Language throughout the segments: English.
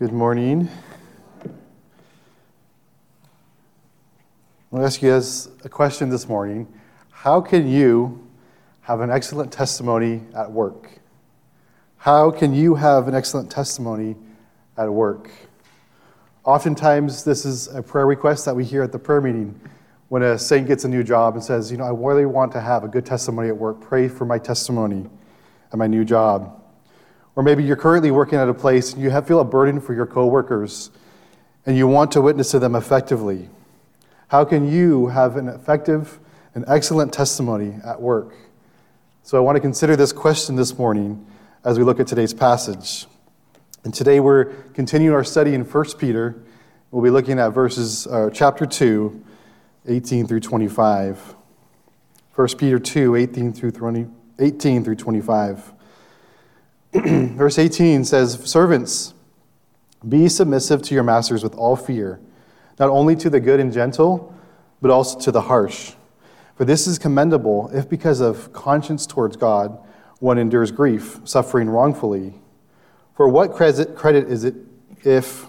Good morning. I want to ask you guys a question this morning. How can you have an excellent testimony at work? How can you have an excellent testimony at work? Oftentimes, this is a prayer request that we hear at the prayer meeting when a saint gets a new job and says, You know, I really want to have a good testimony at work. Pray for my testimony at my new job. Or maybe you're currently working at a place and you have, feel a burden for your coworkers and you want to witness to them effectively. How can you have an effective and excellent testimony at work? So I want to consider this question this morning as we look at today's passage. And today we're continuing our study in 1 Peter. We'll be looking at verses, uh, chapter 2, 18 through 25. 1 Peter 2, 18 through, 20, 18 through 25. Verse 18 says, Servants, be submissive to your masters with all fear, not only to the good and gentle, but also to the harsh. For this is commendable if, because of conscience towards God, one endures grief, suffering wrongfully. For what credit is it if,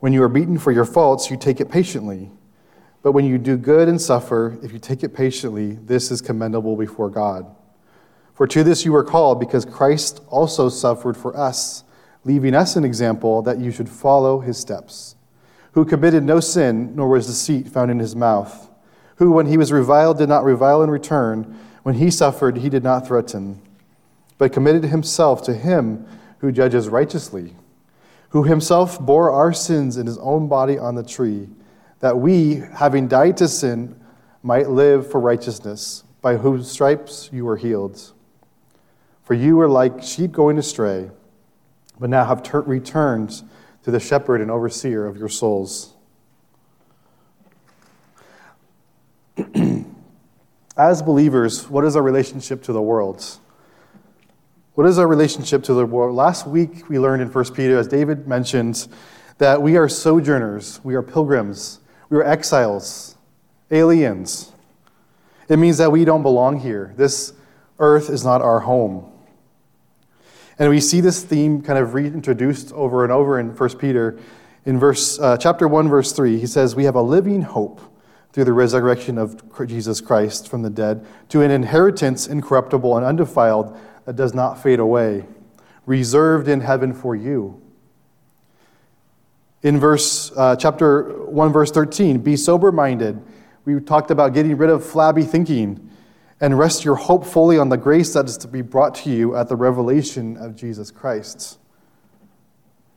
when you are beaten for your faults, you take it patiently? But when you do good and suffer, if you take it patiently, this is commendable before God. For to this you were called, because Christ also suffered for us, leaving us an example that you should follow his steps, who committed no sin, nor was deceit found in his mouth, who, when he was reviled, did not revile in return, when he suffered, he did not threaten, but committed himself to him who judges righteously, who himself bore our sins in his own body on the tree, that we, having died to sin, might live for righteousness, by whose stripes you were healed. For you were like sheep going astray, but now have ter- returned to the shepherd and overseer of your souls. As believers, what is our relationship to the world? What is our relationship to the world? Last week we learned in 1 Peter, as David mentioned, that we are sojourners, we are pilgrims, we are exiles, aliens. It means that we don't belong here. This earth is not our home. And we see this theme kind of reintroduced over and over in 1 Peter. In verse, uh, chapter 1, verse 3, he says, We have a living hope through the resurrection of Jesus Christ from the dead to an inheritance incorruptible and undefiled that does not fade away, reserved in heaven for you. In verse, uh, chapter 1, verse 13, be sober minded. We talked about getting rid of flabby thinking and rest your hope fully on the grace that is to be brought to you at the revelation of Jesus Christ.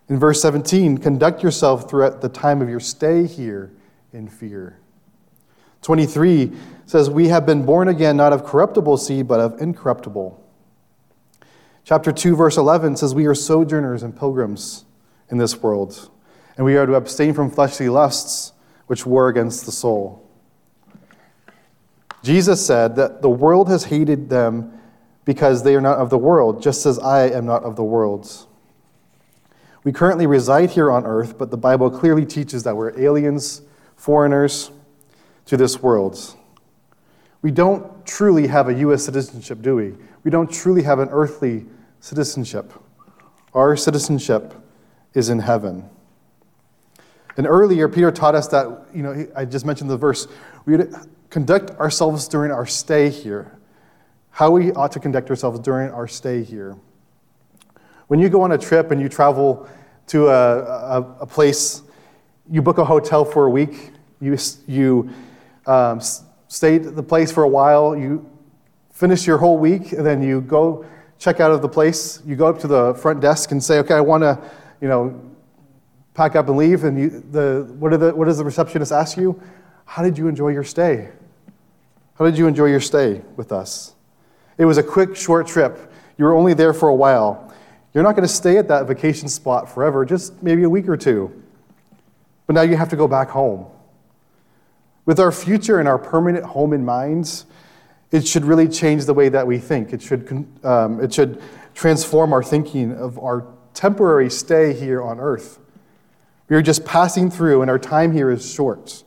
In verse 17, conduct yourself throughout the time of your stay here in fear. 23 says, We have been born again not of corruptible seed, but of incorruptible. Chapter 2, verse 11 says, We are sojourners and pilgrims in this world, and we are to abstain from fleshly lusts which war against the soul. Jesus said that the world has hated them because they are not of the world, just as I am not of the world. We currently reside here on earth, but the Bible clearly teaches that we're aliens, foreigners to this world. We don't truly have a U.S. citizenship, do we? We don't truly have an earthly citizenship. Our citizenship is in heaven. And earlier, Peter taught us that, you know, I just mentioned the verse, we conduct ourselves during our stay here, how we ought to conduct ourselves during our stay here. When you go on a trip and you travel to a, a, a place, you book a hotel for a week, you, you um, stay at the place for a while, you finish your whole week, and then you go check out of the place. You go up to the front desk and say, okay, I want to, you know, pack up and leave. And you, the, what, the, what does the receptionist ask you? How did you enjoy your stay? How did you enjoy your stay with us? It was a quick, short trip. You were only there for a while. You're not going to stay at that vacation spot forever, just maybe a week or two. But now you have to go back home. With our future and our permanent home in mind, it should really change the way that we think. It should, um, it should transform our thinking of our temporary stay here on earth. We are just passing through, and our time here is short.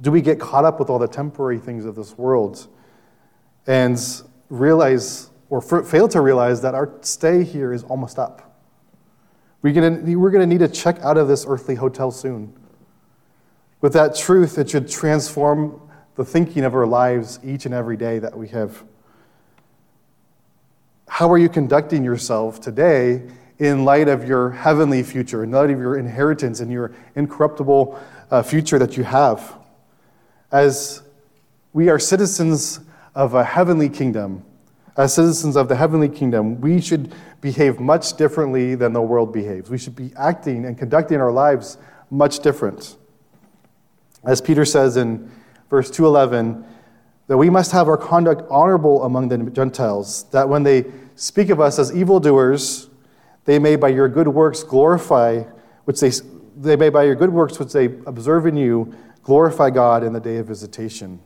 Do we get caught up with all the temporary things of this world and realize or fail to realize that our stay here is almost up? We're going we're to need to check out of this earthly hotel soon. With that truth, it should transform the thinking of our lives each and every day that we have. How are you conducting yourself today in light of your heavenly future, in light of your inheritance and your incorruptible uh, future that you have? As we are citizens of a heavenly kingdom, as citizens of the heavenly kingdom, we should behave much differently than the world behaves. We should be acting and conducting our lives much different. As Peter says in verse 211, that we must have our conduct honorable among the Gentiles, that when they speak of us as evildoers, they may by your good works glorify, which they, they may by your good works which they observe in you, glorify God in the day of visitation.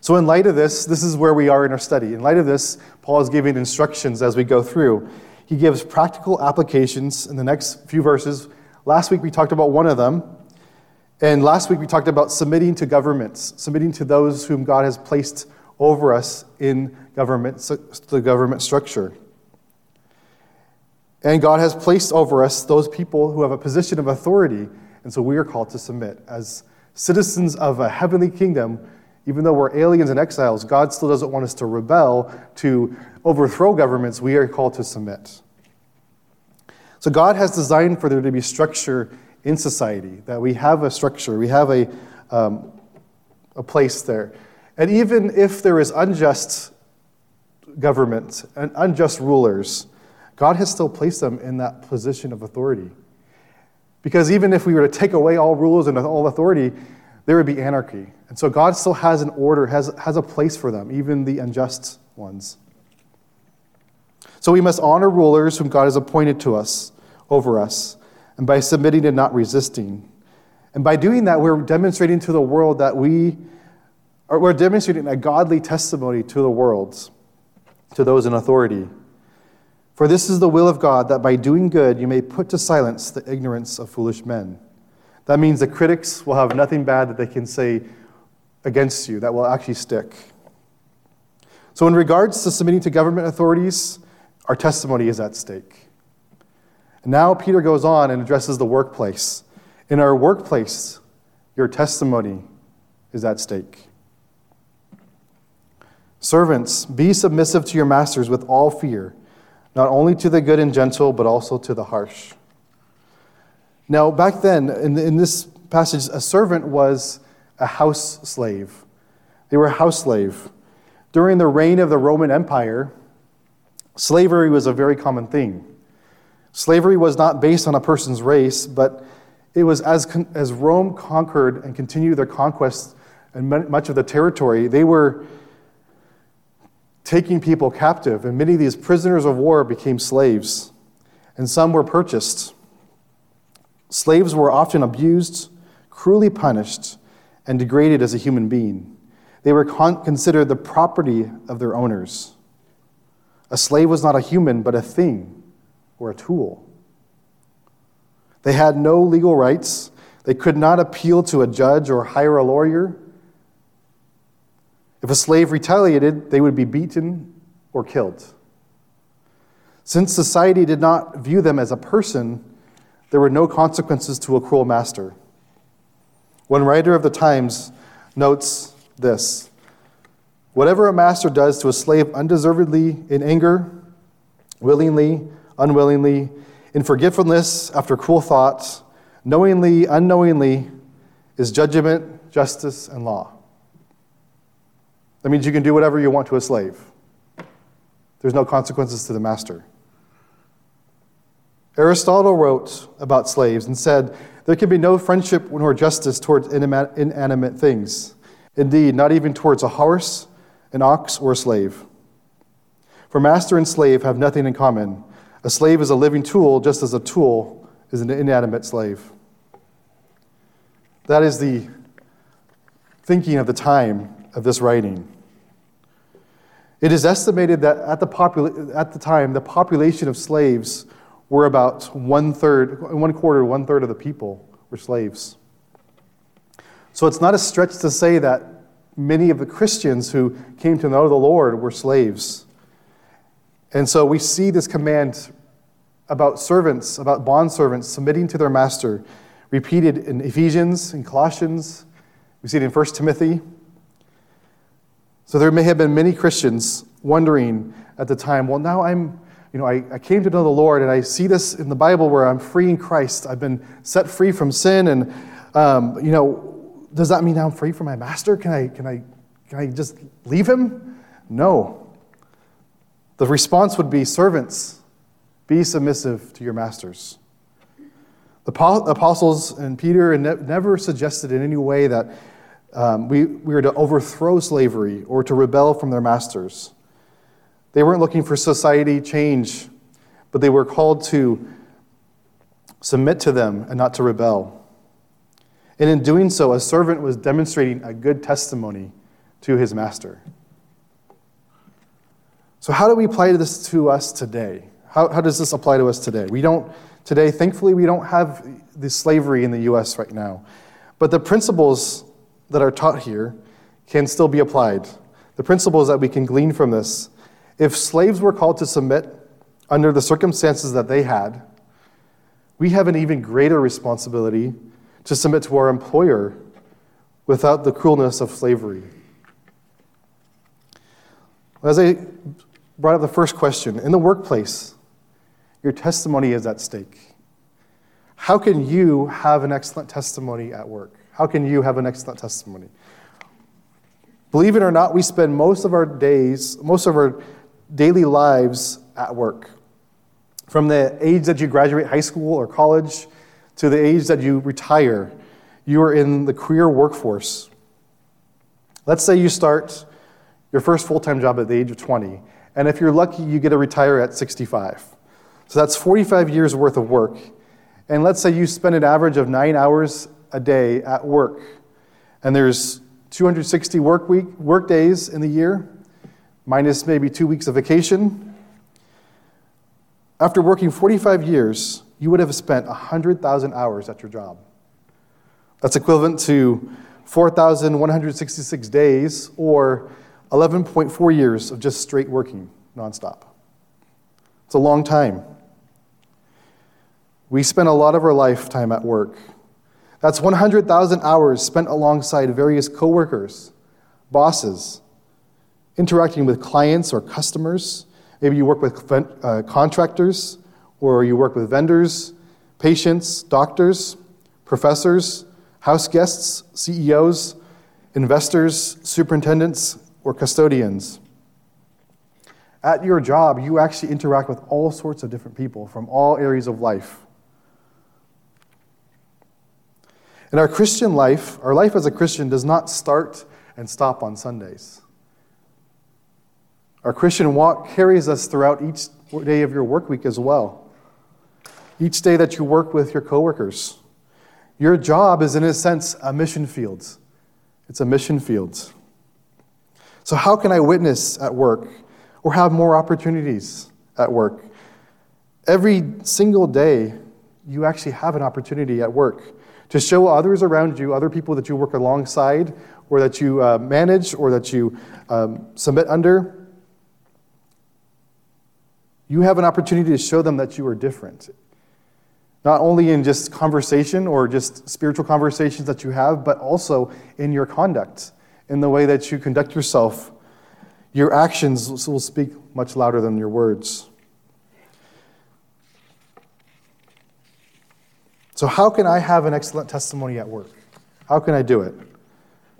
So, in light of this, this is where we are in our study. In light of this, Paul is giving instructions as we go through. He gives practical applications in the next few verses. Last week we talked about one of them. And last week we talked about submitting to governments, submitting to those whom God has placed over us in government, the government structure. And God has placed over us those people who have a position of authority. And so we are called to submit. As citizens of a heavenly kingdom, even though we're aliens and exiles, God still doesn't want us to rebel, to overthrow governments. We are called to submit. So God has designed for there to be structure in society, that we have a structure, we have a, um, a place there. And even if there is unjust government and unjust rulers, God has still placed them in that position of authority. Because even if we were to take away all rules and all authority, there would be anarchy. And so God still has an order, has, has a place for them, even the unjust ones. So we must honor rulers whom God has appointed to us, over us, and by submitting and not resisting. And by doing that, we're demonstrating to the world that we are we're demonstrating a godly testimony to the world, to those in authority. For this is the will of God, that by doing good you may put to silence the ignorance of foolish men. That means the critics will have nothing bad that they can say against you that will actually stick. So, in regards to submitting to government authorities, our testimony is at stake. Now Peter goes on and addresses the workplace. In our workplace, your testimony is at stake. Servants, be submissive to your masters with all fear, not only to the good and gentle, but also to the harsh. Now, back then, in, in this passage, a servant was a house slave. They were a house slave. During the reign of the Roman Empire, slavery was a very common thing. Slavery was not based on a person's race, but it was as, as Rome conquered and continued their conquest and much of the territory, they were taking people captive, and many of these prisoners of war became slaves, and some were purchased. Slaves were often abused, cruelly punished, and degraded as a human being. They were con- considered the property of their owners. A slave was not a human, but a thing or a tool. They had no legal rights. They could not appeal to a judge or hire a lawyer. If a slave retaliated, they would be beaten or killed. Since society did not view them as a person, there were no consequences to a cruel master. One writer of the Times notes this Whatever a master does to a slave undeservedly in anger, willingly, unwillingly, in forgetfulness after cruel thoughts, knowingly, unknowingly, is judgment, justice, and law. That means you can do whatever you want to a slave. There's no consequences to the master. Aristotle wrote about slaves and said, There can be no friendship nor justice towards inanimate things. Indeed, not even towards a horse, an ox, or a slave. For master and slave have nothing in common. A slave is a living tool, just as a tool is an inanimate slave. That is the thinking of the time of this writing. It is estimated that at the, at the time, the population of slaves were about one third, one quarter, one third of the people were slaves. So it's not a stretch to say that many of the Christians who came to know the Lord were slaves. And so we see this command about servants, about bondservants submitting to their master, repeated in Ephesians, in Colossians, we see it in 1 Timothy. So there may have been many Christians wondering at the time, well, now I'm, you know, I, I came to know the Lord and I see this in the Bible where I'm free in Christ. I've been set free from sin. And, um, you know, does that mean now I'm free from my master? Can I, can I, can I just leave him? No. The response would be servants, be submissive to your masters. The apostles and Peter never suggested in any way that um, we, we were to overthrow slavery or to rebel from their masters. They weren't looking for society change, but they were called to submit to them and not to rebel. And in doing so, a servant was demonstrating a good testimony to his master. So, how do we apply this to us today? How, how does this apply to us today? We don't, today, thankfully, we don't have the slavery in the U.S. right now. But the principles that are taught here can still be applied. The principles that we can glean from this. If slaves were called to submit under the circumstances that they had, we have an even greater responsibility to submit to our employer without the cruelness of slavery. As I brought up the first question, in the workplace, your testimony is at stake. How can you have an excellent testimony at work? How can you have an excellent testimony? Believe it or not, we spend most of our days, most of our daily lives at work. From the age that you graduate high school or college to the age that you retire, you are in the career workforce. Let's say you start your first full time job at the age of 20, and if you're lucky, you get to retire at 65. So that's 45 years worth of work. And let's say you spend an average of nine hours a day at work. And there's 260 work week work days in the year, minus maybe two weeks of vacation. After working 45 years, you would have spent 100,000 hours at your job. That's equivalent to 4,166 days or 11.4 years of just straight working nonstop. It's a long time. We spend a lot of our lifetime at work. That's 100,000 hours spent alongside various coworkers, bosses, interacting with clients or customers. Maybe you work with uh, contractors, or you work with vendors, patients, doctors, professors, house guests, CEOs, investors, superintendents, or custodians. At your job, you actually interact with all sorts of different people from all areas of life. In our Christian life, our life as a Christian does not start and stop on Sundays. Our Christian walk carries us throughout each day of your work week as well. Each day that you work with your coworkers. Your job is, in a sense, a mission field. It's a mission field. So, how can I witness at work or have more opportunities at work? Every single day, you actually have an opportunity at work to show others around you, other people that you work alongside, or that you uh, manage, or that you um, submit under. You have an opportunity to show them that you are different. Not only in just conversation or just spiritual conversations that you have, but also in your conduct, in the way that you conduct yourself. Your actions will speak much louder than your words. So, how can I have an excellent testimony at work? How can I do it?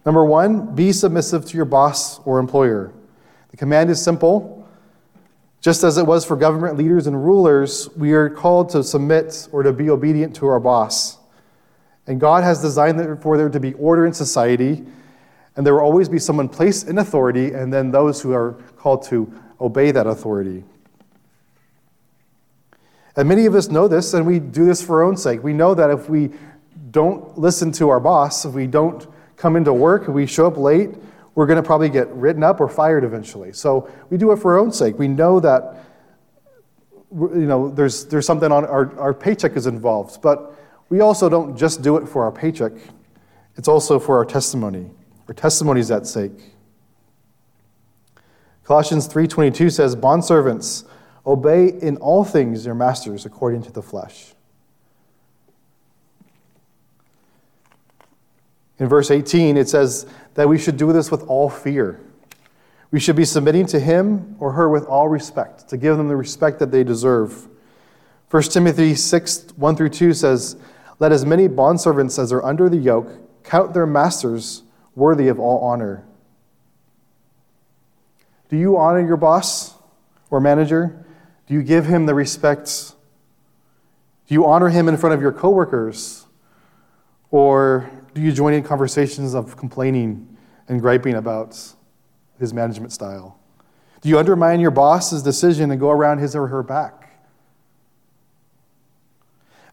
Number one, be submissive to your boss or employer. The command is simple. Just as it was for government leaders and rulers, we are called to submit or to be obedient to our boss. And God has designed for there to be order in society, and there will always be someone placed in authority, and then those who are called to obey that authority. And many of us know this, and we do this for our own sake. We know that if we don't listen to our boss, if we don't come into work, if we show up late, we're going to probably get written up or fired eventually. So we do it for our own sake. We know that you know there's there's something on our, our paycheck is involved, but we also don't just do it for our paycheck. It's also for our testimony. Our testimony is at stake. Colossians 3:22 says, "Bondservants, Obey in all things your masters according to the flesh. In verse 18, it says that we should do this with all fear. We should be submitting to him or her with all respect, to give them the respect that they deserve. 1 Timothy 6 1 through 2 says, Let as many bondservants as are under the yoke count their masters worthy of all honor. Do you honor your boss or manager? Do you give him the respect? Do you honor him in front of your coworkers? Or do you join in conversations of complaining and griping about his management style? Do you undermine your boss's decision and go around his or her back?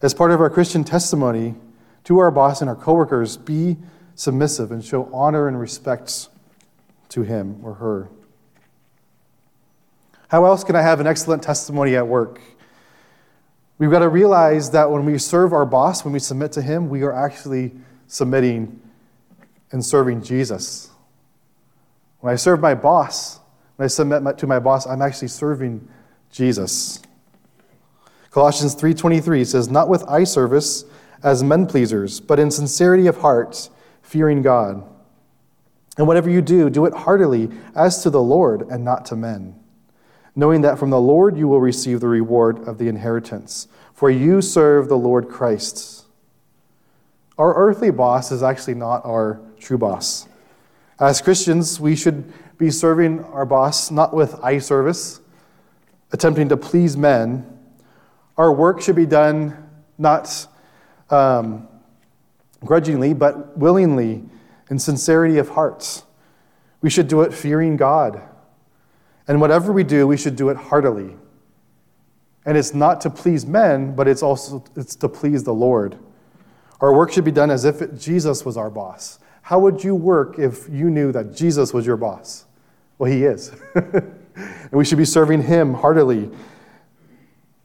As part of our Christian testimony to our boss and our coworkers, be submissive and show honor and respect to him or her. How else can I have an excellent testimony at work? We've got to realize that when we serve our boss, when we submit to him, we are actually submitting and serving Jesus. When I serve my boss, when I submit to my boss, I'm actually serving Jesus. Colossians 3:23 says, "Not with eye service as men pleasers, but in sincerity of heart, fearing God. And whatever you do, do it heartily as to the Lord and not to men." Knowing that from the Lord you will receive the reward of the inheritance, for you serve the Lord Christ. Our earthly boss is actually not our true boss. As Christians, we should be serving our boss not with eye service, attempting to please men. Our work should be done not um, grudgingly, but willingly in sincerity of heart. We should do it fearing God and whatever we do, we should do it heartily. And it's not to please men, but it's also it's to please the Lord. Our work should be done as if it, Jesus was our boss. How would you work if you knew that Jesus was your boss? Well, he is. and we should be serving him heartily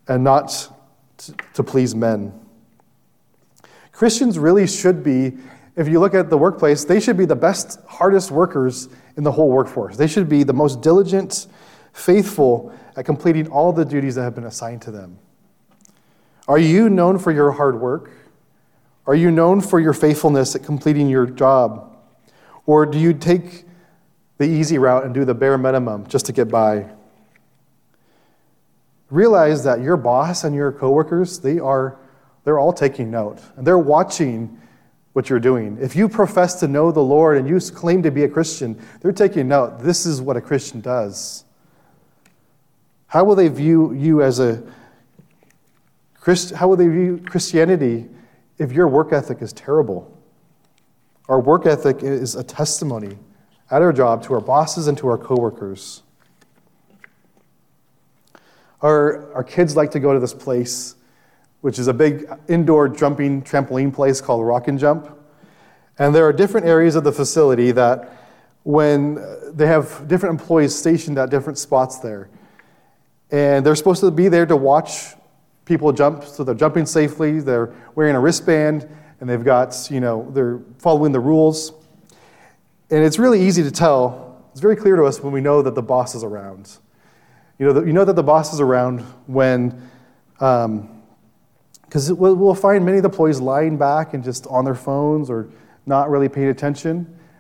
and not to, to please men. Christians really should be, if you look at the workplace, they should be the best, hardest workers in the whole workforce. They should be the most diligent, faithful at completing all the duties that have been assigned to them. Are you known for your hard work? Are you known for your faithfulness at completing your job? Or do you take the easy route and do the bare minimum just to get by? Realize that your boss and your coworkers, they are they're all taking note. And they're watching what you're doing. If you profess to know the Lord and you claim to be a Christian, they're taking note. This is what a Christian does. How will they view you as a Christ, how will they view Christianity if your work ethic is terrible? Our work ethic is a testimony at our job to our bosses and to our coworkers. Our, our kids like to go to this place which is a big indoor jumping trampoline place called Rockin' Jump. And there are different areas of the facility that, when they have different employees stationed at different spots there, and they're supposed to be there to watch people jump, so they're jumping safely, they're wearing a wristband, and they've got, you know, they're following the rules. And it's really easy to tell, it's very clear to us when we know that the boss is around. You know, you know that the boss is around when um, because we'll find many of the employees lying back and just on their phones or not really paying attention.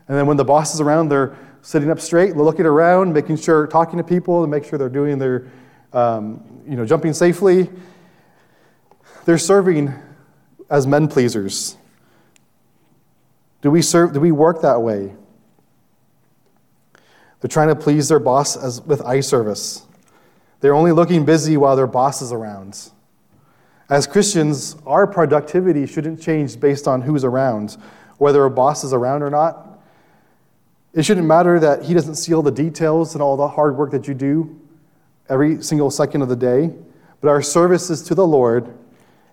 And then when the boss is around, they're sitting up straight, looking around, making sure, talking to people, and make sure they're doing their, um, you know, jumping safely. They're serving as men pleasers. Do we serve? Do we work that way? They're trying to please their boss as with eye service. They're only looking busy while their boss is around. As Christians, our productivity shouldn't change based on who's around, whether a boss is around or not. It shouldn't matter that he doesn't see all the details and all the hard work that you do every single second of the day, but our service is to the Lord, and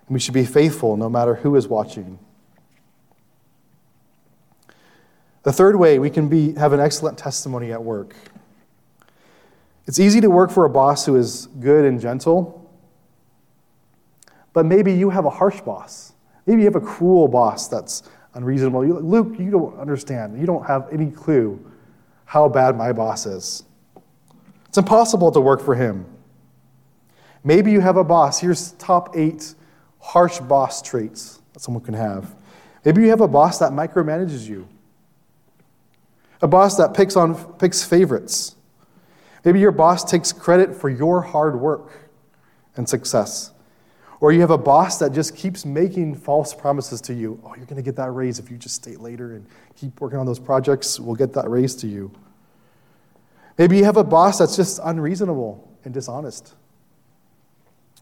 we should be faithful no matter who is watching. The third way we can be, have an excellent testimony at work. It's easy to work for a boss who is good and gentle but maybe you have a harsh boss. Maybe you have a cruel boss that's unreasonable. You, Luke, you don't understand. You don't have any clue how bad my boss is. It's impossible to work for him. Maybe you have a boss. Here's top eight harsh boss traits that someone can have. Maybe you have a boss that micromanages you, a boss that picks, on, picks favorites. Maybe your boss takes credit for your hard work and success. Or you have a boss that just keeps making false promises to you. Oh, you're going to get that raise if you just stay later and keep working on those projects. We'll get that raise to you. Maybe you have a boss that's just unreasonable and dishonest.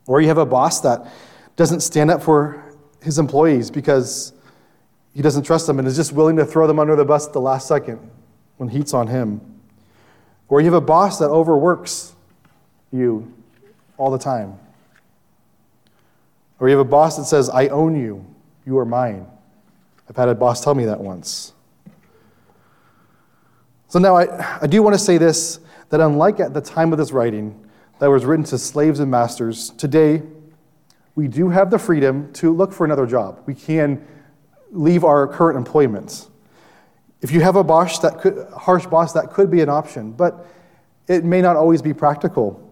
Or you have a boss that doesn't stand up for his employees because he doesn't trust them and is just willing to throw them under the bus at the last second when heat's on him. Or you have a boss that overworks you all the time. Or you have a boss that says, I own you, you are mine. I've had a boss tell me that once. So now I, I do want to say this that unlike at the time of this writing, that was written to slaves and masters, today we do have the freedom to look for another job. We can leave our current employment. If you have a boss that could, harsh boss, that could be an option, but it may not always be practical.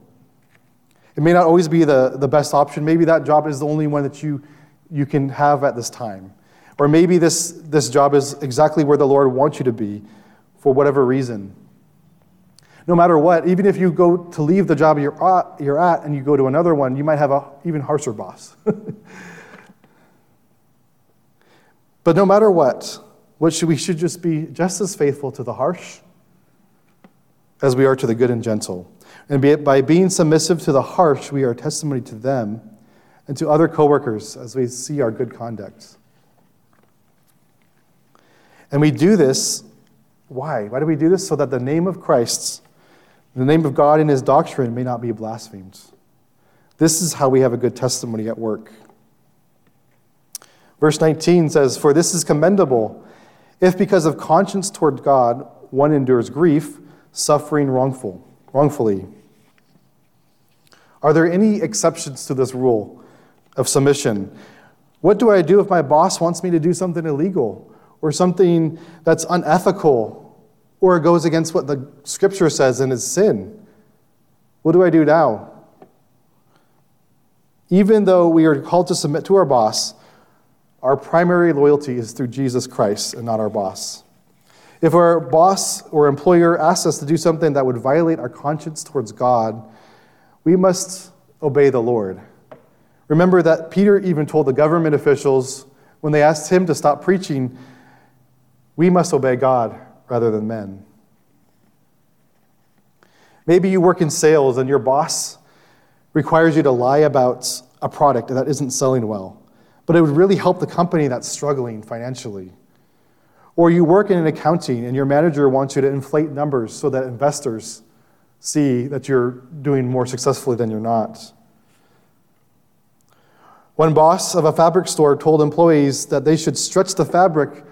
It may not always be the, the best option. Maybe that job is the only one that you, you can have at this time. Or maybe this, this job is exactly where the Lord wants you to be for whatever reason. No matter what, even if you go to leave the job you're at, you're at and you go to another one, you might have an even harsher boss. but no matter what, what should, we should just be just as faithful to the harsh as we are to the good and gentle. And by being submissive to the harsh, we are testimony to them and to other coworkers as we see our good conduct. And we do this, why? Why do we do this? So that the name of Christ, the name of God and his doctrine may not be blasphemed. This is how we have a good testimony at work. Verse 19 says, For this is commendable, if because of conscience toward God one endures grief, suffering wrongful wrongfully. Are there any exceptions to this rule of submission? What do I do if my boss wants me to do something illegal or something that's unethical or goes against what the scripture says and is sin? What do I do now? Even though we are called to submit to our boss, our primary loyalty is through Jesus Christ and not our boss. If our boss or employer asks us to do something that would violate our conscience towards God, we must obey the Lord. Remember that Peter even told the government officials when they asked him to stop preaching, we must obey God rather than men. Maybe you work in sales and your boss requires you to lie about a product that isn't selling well, but it would really help the company that's struggling financially. Or you work in an accounting and your manager wants you to inflate numbers so that investors see that you're doing more successfully than you're not. One boss of a fabric store told employees that they should stretch the fabric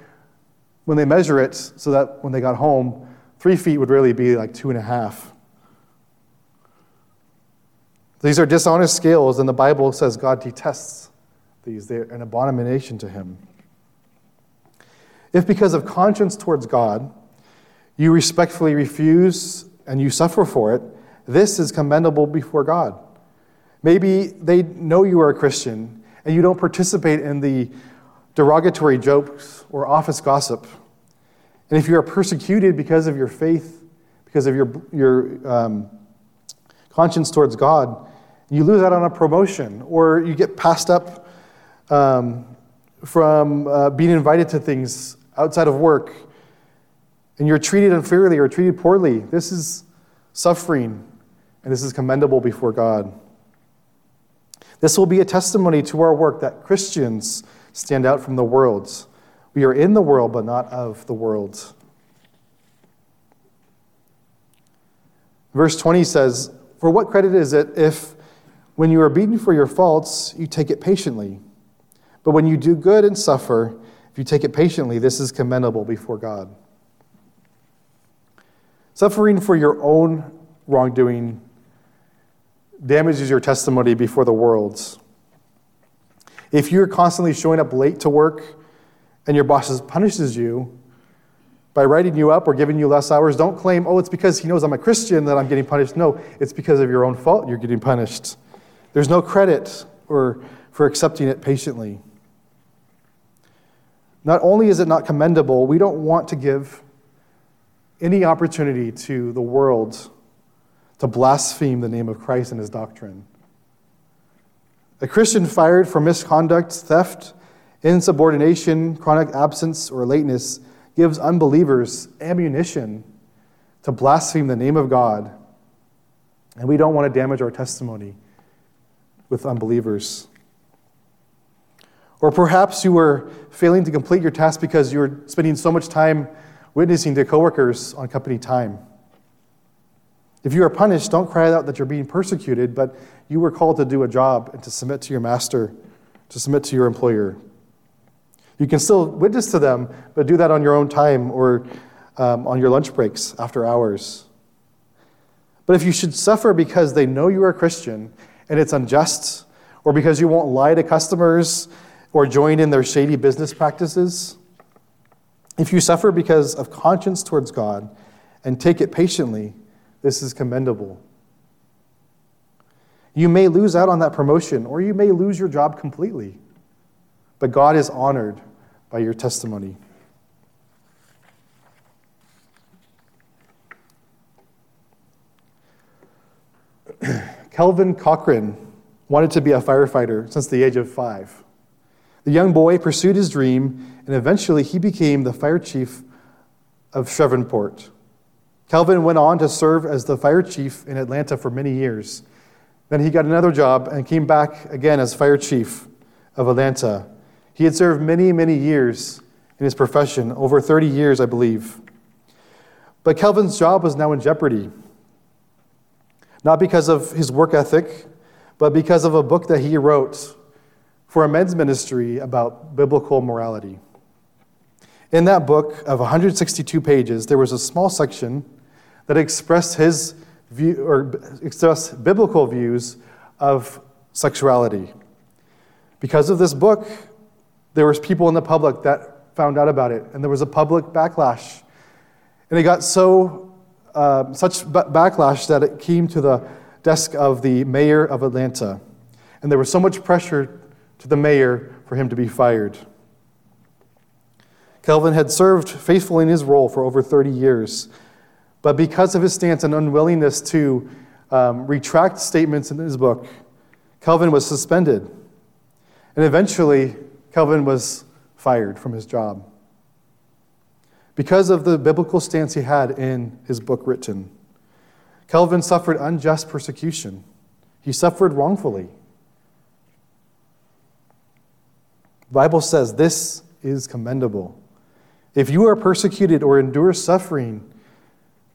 when they measure it so that when they got home, three feet would really be like two and a half. These are dishonest scales, and the Bible says God detests these. They're an abomination to him. If because of conscience towards God, you respectfully refuse and you suffer for it, this is commendable before God. Maybe they know you are a Christian and you don't participate in the derogatory jokes or office gossip. And if you are persecuted because of your faith, because of your, your um, conscience towards God, you lose out on a promotion or you get passed up um, from uh, being invited to things outside of work, and you're treated unfairly or treated poorly, this is suffering, and this is commendable before God. This will be a testimony to our work that Christians stand out from the world. We are in the world, but not of the world. Verse 20 says, For what credit is it if, when you are beaten for your faults, you take it patiently? But when you do good and suffer, if you take it patiently, this is commendable before God. Suffering for your own wrongdoing damages your testimony before the world. If you're constantly showing up late to work and your boss punishes you by writing you up or giving you less hours, don't claim, oh, it's because he knows I'm a Christian that I'm getting punished. No, it's because of your own fault you're getting punished. There's no credit or for accepting it patiently. Not only is it not commendable, we don't want to give any opportunity to the world to blaspheme the name of Christ and his doctrine. A Christian fired for misconduct, theft, insubordination, chronic absence, or lateness gives unbelievers ammunition to blaspheme the name of God. And we don't want to damage our testimony with unbelievers. Or perhaps you were failing to complete your task because you were spending so much time witnessing to coworkers on company time. If you are punished, don't cry out that you're being persecuted, but you were called to do a job and to submit to your master, to submit to your employer. You can still witness to them, but do that on your own time or um, on your lunch breaks after hours. But if you should suffer because they know you are a Christian and it's unjust, or because you won't lie to customers or join in their shady business practices, if you suffer because of conscience towards God and take it patiently, this is commendable. You may lose out on that promotion, or you may lose your job completely, but God is honored by your testimony. Kelvin Cochran wanted to be a firefighter since the age of five. The young boy pursued his dream, and eventually he became the fire chief of Shreveport. Kelvin went on to serve as the fire chief in Atlanta for many years. Then he got another job and came back again as fire chief of Atlanta. He had served many, many years in his profession, over 30 years, I believe. But Kelvin's job was now in jeopardy. Not because of his work ethic, but because of a book that he wrote for a men's ministry about biblical morality. In that book of 162 pages, there was a small section that expressed his view or expressed biblical views of sexuality. Because of this book, there was people in the public that found out about it, and there was a public backlash. And it got so uh, such backlash that it came to the desk of the mayor of Atlanta. And there was so much pressure to the mayor for him to be fired. Kelvin had served faithfully in his role for over 30 years, but because of his stance and unwillingness to um, retract statements in his book, Kelvin was suspended. And eventually, Kelvin was fired from his job because of the biblical stance he had in his book written. Kelvin suffered unjust persecution, he suffered wrongfully. The Bible says this is commendable. If you are persecuted or endure suffering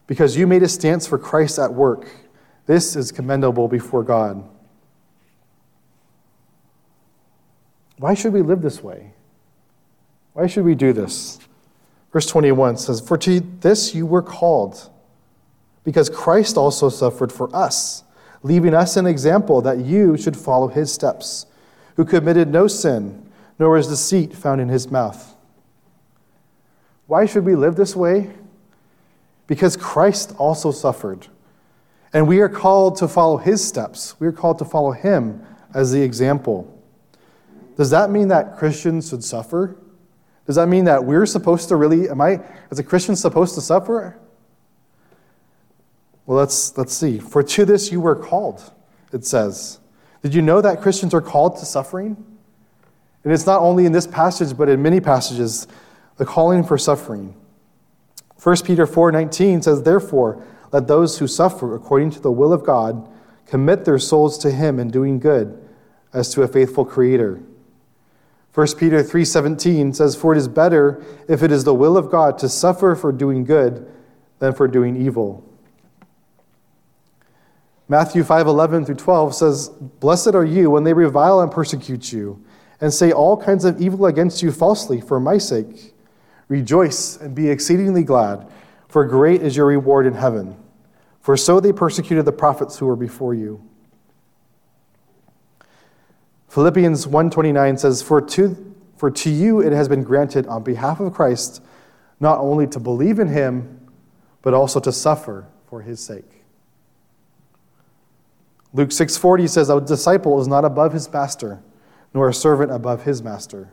because you made a stance for Christ at work, this is commendable before God. Why should we live this way? Why should we do this? Verse 21 says, For to this you were called, because Christ also suffered for us, leaving us an example that you should follow his steps, who committed no sin nor is deceit found in his mouth. Why should we live this way? Because Christ also suffered. And we are called to follow his steps. We are called to follow him as the example. Does that mean that Christians should suffer? Does that mean that we're supposed to really, am I, as a Christian, supposed to suffer? Well, let's, let's see. For to this you were called, it says. Did you know that Christians are called to suffering? And it's not only in this passage, but in many passages, the calling for suffering. 1 Peter 4:19 says, "Therefore, let those who suffer according to the will of God commit their souls to him in doing good, as to a faithful creator." 1 Peter 3:17 says, "For it is better if it is the will of God to suffer for doing good than for doing evil." Matthew 5:11 through 12 says, "Blessed are you when they revile and persecute you." And say all kinds of evil against you falsely for my sake. Rejoice and be exceedingly glad, for great is your reward in heaven. For so they persecuted the prophets who were before you. Philippians 1:29 says, "For to, for to you it has been granted on behalf of Christ not only to believe in him, but also to suffer for his sake." Luke 6:40 says a disciple is not above his master, nor a servant above his master.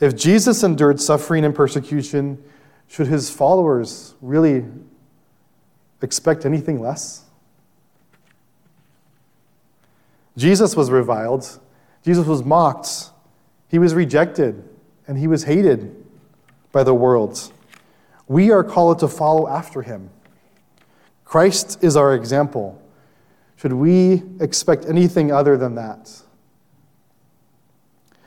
If Jesus endured suffering and persecution, should his followers really expect anything less? Jesus was reviled, Jesus was mocked, he was rejected, and he was hated by the world. We are called to follow after him. Christ is our example. Should we expect anything other than that?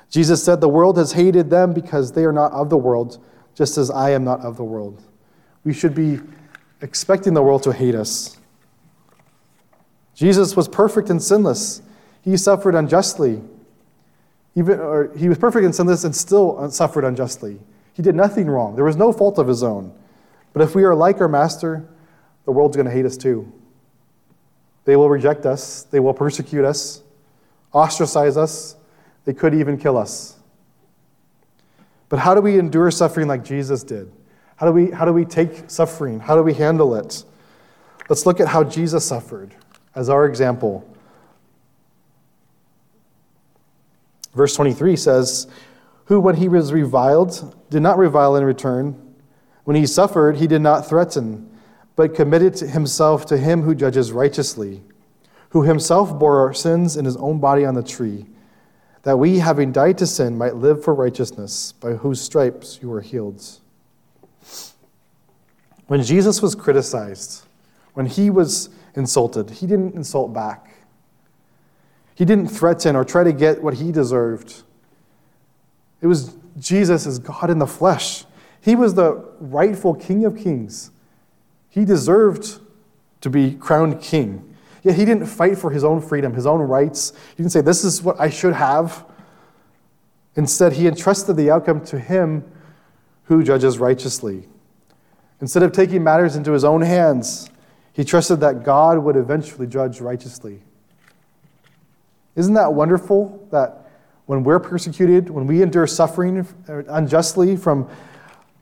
Jesus said, The world has hated them because they are not of the world, just as I am not of the world. We should be expecting the world to hate us. Jesus was perfect and sinless. He suffered unjustly. Even, or he was perfect and sinless and still suffered unjustly. He did nothing wrong. There was no fault of his own. But if we are like our master, the world's going to hate us too. They will reject us, they will persecute us, ostracize us, they could even kill us. But how do we endure suffering like Jesus did? How do we, how do we take suffering? How do we handle it? Let's look at how Jesus suffered as our example. Verse 23 says, Who, when he was reviled, did not revile in return. When he suffered, he did not threaten, but committed himself to him who judges righteously, who himself bore our sins in his own body on the tree that we, having died to sin, might live for righteousness, by whose stripes you were healed. When Jesus was criticized, when he was insulted, he didn't insult back. He didn't threaten or try to get what he deserved. It was Jesus as God in the flesh. He was the rightful King of kings. He deserved to be crowned king. Yet he didn't fight for his own freedom, his own rights. He didn't say, This is what I should have. Instead, he entrusted the outcome to him who judges righteously. Instead of taking matters into his own hands, he trusted that God would eventually judge righteously. Isn't that wonderful that when we're persecuted, when we endure suffering unjustly from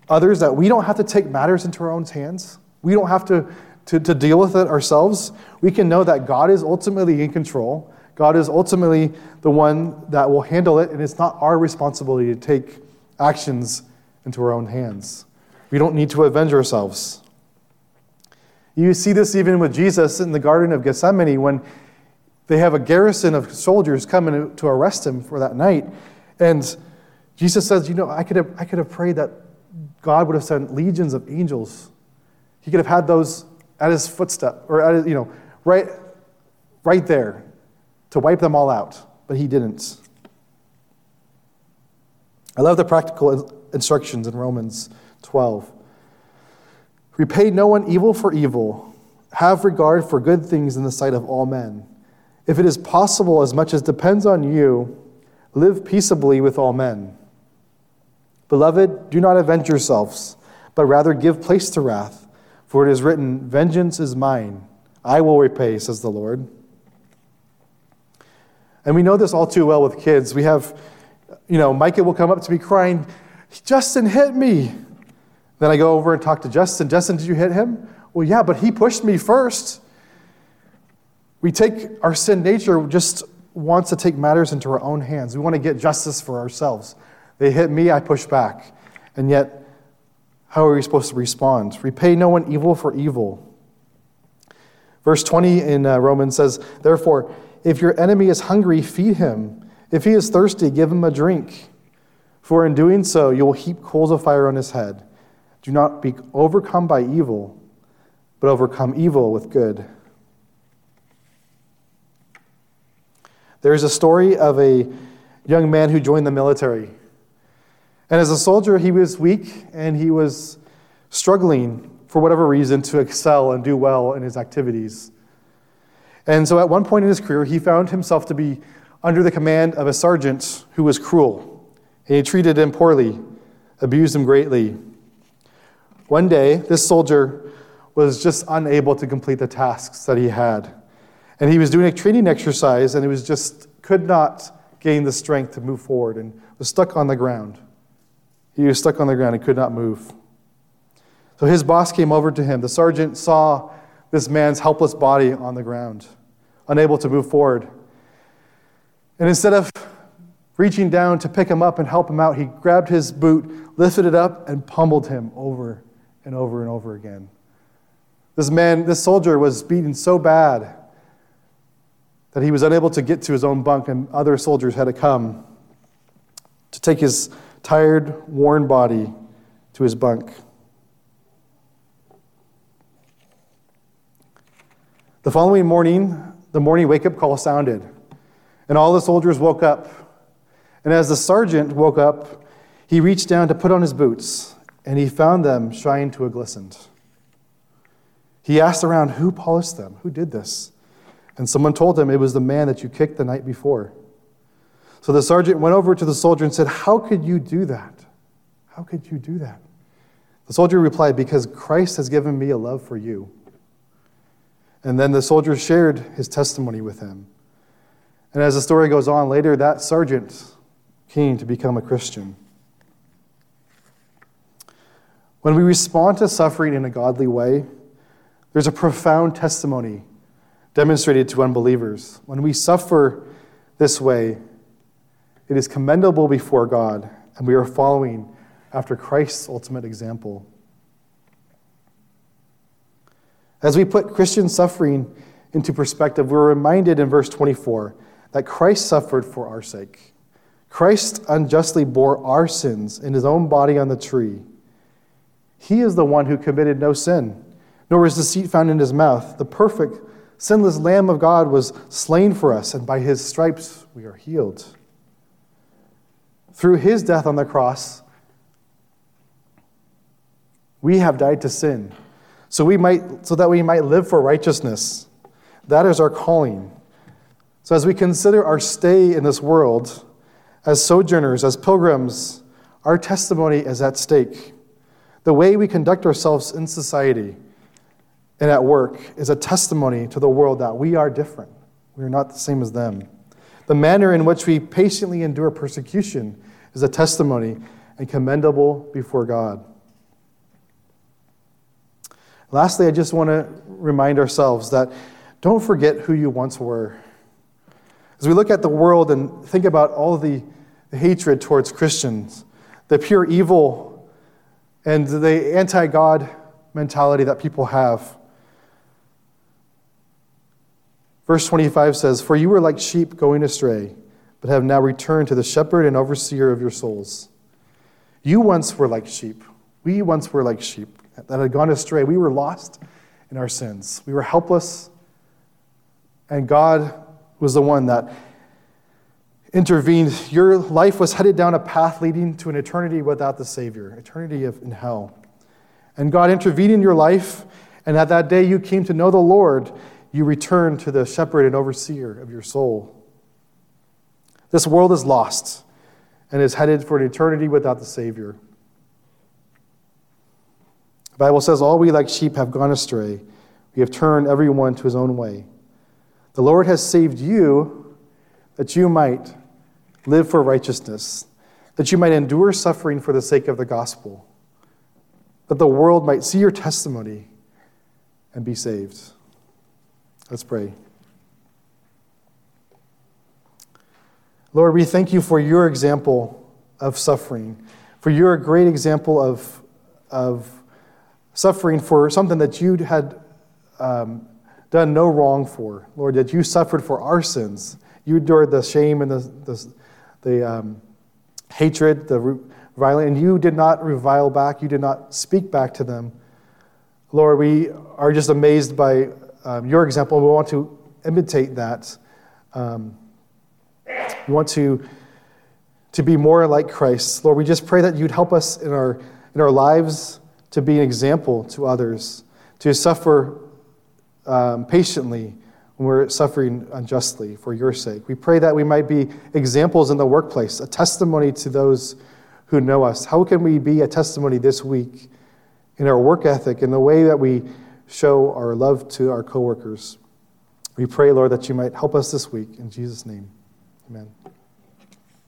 others, that we don't have to take matters into our own hands? We don't have to to, to deal with it ourselves, we can know that God is ultimately in control. God is ultimately the one that will handle it, and it's not our responsibility to take actions into our own hands. We don't need to avenge ourselves. You see this even with Jesus in the Garden of Gethsemane when they have a garrison of soldiers coming to arrest him for that night. And Jesus says, You know, I could have, I could have prayed that God would have sent legions of angels. He could have had those at his footstep, or at you know, right, right there to wipe them all out, but he didn't. I love the practical instructions in Romans 12. Repay no one evil for evil. Have regard for good things in the sight of all men. If it is possible, as much as depends on you, live peaceably with all men. Beloved, do not avenge yourselves, but rather give place to wrath. For it is written, Vengeance is mine, I will repay, says the Lord. And we know this all too well with kids. We have, you know, Micah will come up to me crying, Justin hit me. Then I go over and talk to Justin. Justin, did you hit him? Well, yeah, but he pushed me first. We take our sin nature just wants to take matters into our own hands. We want to get justice for ourselves. They hit me, I push back. And yet, how are we supposed to respond? Repay no one evil for evil. Verse 20 in uh, Romans says, Therefore, if your enemy is hungry, feed him. If he is thirsty, give him a drink. For in doing so, you will heap coals of fire on his head. Do not be overcome by evil, but overcome evil with good. There is a story of a young man who joined the military. And as a soldier, he was weak and he was struggling for whatever reason to excel and do well in his activities. And so at one point in his career, he found himself to be under the command of a sergeant who was cruel. And he treated him poorly, abused him greatly. One day, this soldier was just unable to complete the tasks that he had. And he was doing a training exercise and he was just could not gain the strength to move forward and was stuck on the ground. He was stuck on the ground and could not move. So his boss came over to him. The sergeant saw this man's helpless body on the ground. unable to move forward. And instead of reaching down to pick him up and help him out, he grabbed his boot, lifted it up, and pummeled him over and over and over again. This man, this soldier, was beaten so bad that he was unable to get to his own bunk, and other soldiers had to come to take his tired, worn body to his bunk. The following morning, the morning wake up call sounded, and all the soldiers woke up. And as the sergeant woke up, he reached down to put on his boots, and he found them shining to a glistened. He asked around, Who polished them? Who did this? And someone told him it was the man that you kicked the night before. So the sergeant went over to the soldier and said, How could you do that? How could you do that? The soldier replied, Because Christ has given me a love for you. And then the soldier shared his testimony with him. And as the story goes on, later that sergeant came to become a Christian. When we respond to suffering in a godly way, there's a profound testimony demonstrated to unbelievers. When we suffer this way, it is commendable before God, and we are following after Christ's ultimate example. As we put Christian suffering into perspective, we're reminded in verse 24 that Christ suffered for our sake. Christ unjustly bore our sins in his own body on the tree. He is the one who committed no sin, nor is deceit found in his mouth. The perfect sinless Lamb of God was slain for us, and by his stripes we are healed. Through his death on the cross, we have died to sin, so, we might, so that we might live for righteousness. That is our calling. So, as we consider our stay in this world, as sojourners, as pilgrims, our testimony is at stake. The way we conduct ourselves in society, and at work is a testimony to the world that we are different. We are not the same as them. The manner in which we patiently endure persecution is a testimony and commendable before God. Lastly, I just want to remind ourselves that don't forget who you once were. As we look at the world and think about all the hatred towards Christians, the pure evil and the anti God mentality that people have, Verse 25 says, For you were like sheep going astray, but have now returned to the shepherd and overseer of your souls. You once were like sheep. We once were like sheep that had gone astray. We were lost in our sins. We were helpless, and God was the one that intervened. Your life was headed down a path leading to an eternity without the Savior, eternity in hell. And God intervened in your life, and at that day you came to know the Lord you return to the shepherd and overseer of your soul. This world is lost and is headed for an eternity without the Savior. The Bible says, All we like sheep have gone astray. We have turned everyone to his own way. The Lord has saved you that you might live for righteousness, that you might endure suffering for the sake of the gospel, that the world might see your testimony and be saved. Let's pray. Lord, we thank you for your example of suffering, for your great example of, of suffering for something that you had um, done no wrong for. Lord, that you suffered for our sins. You endured the shame and the, the, the um, hatred, the violence, and you did not revile back. You did not speak back to them. Lord, we are just amazed by um, your example, we want to imitate that. Um, we want to, to be more like Christ. Lord, we just pray that you'd help us in our, in our lives to be an example to others, to suffer um, patiently when we're suffering unjustly for your sake. We pray that we might be examples in the workplace, a testimony to those who know us. How can we be a testimony this week in our work ethic, in the way that we show our love to our coworkers. We pray, Lord, that you might help us this week. In Jesus' name, amen.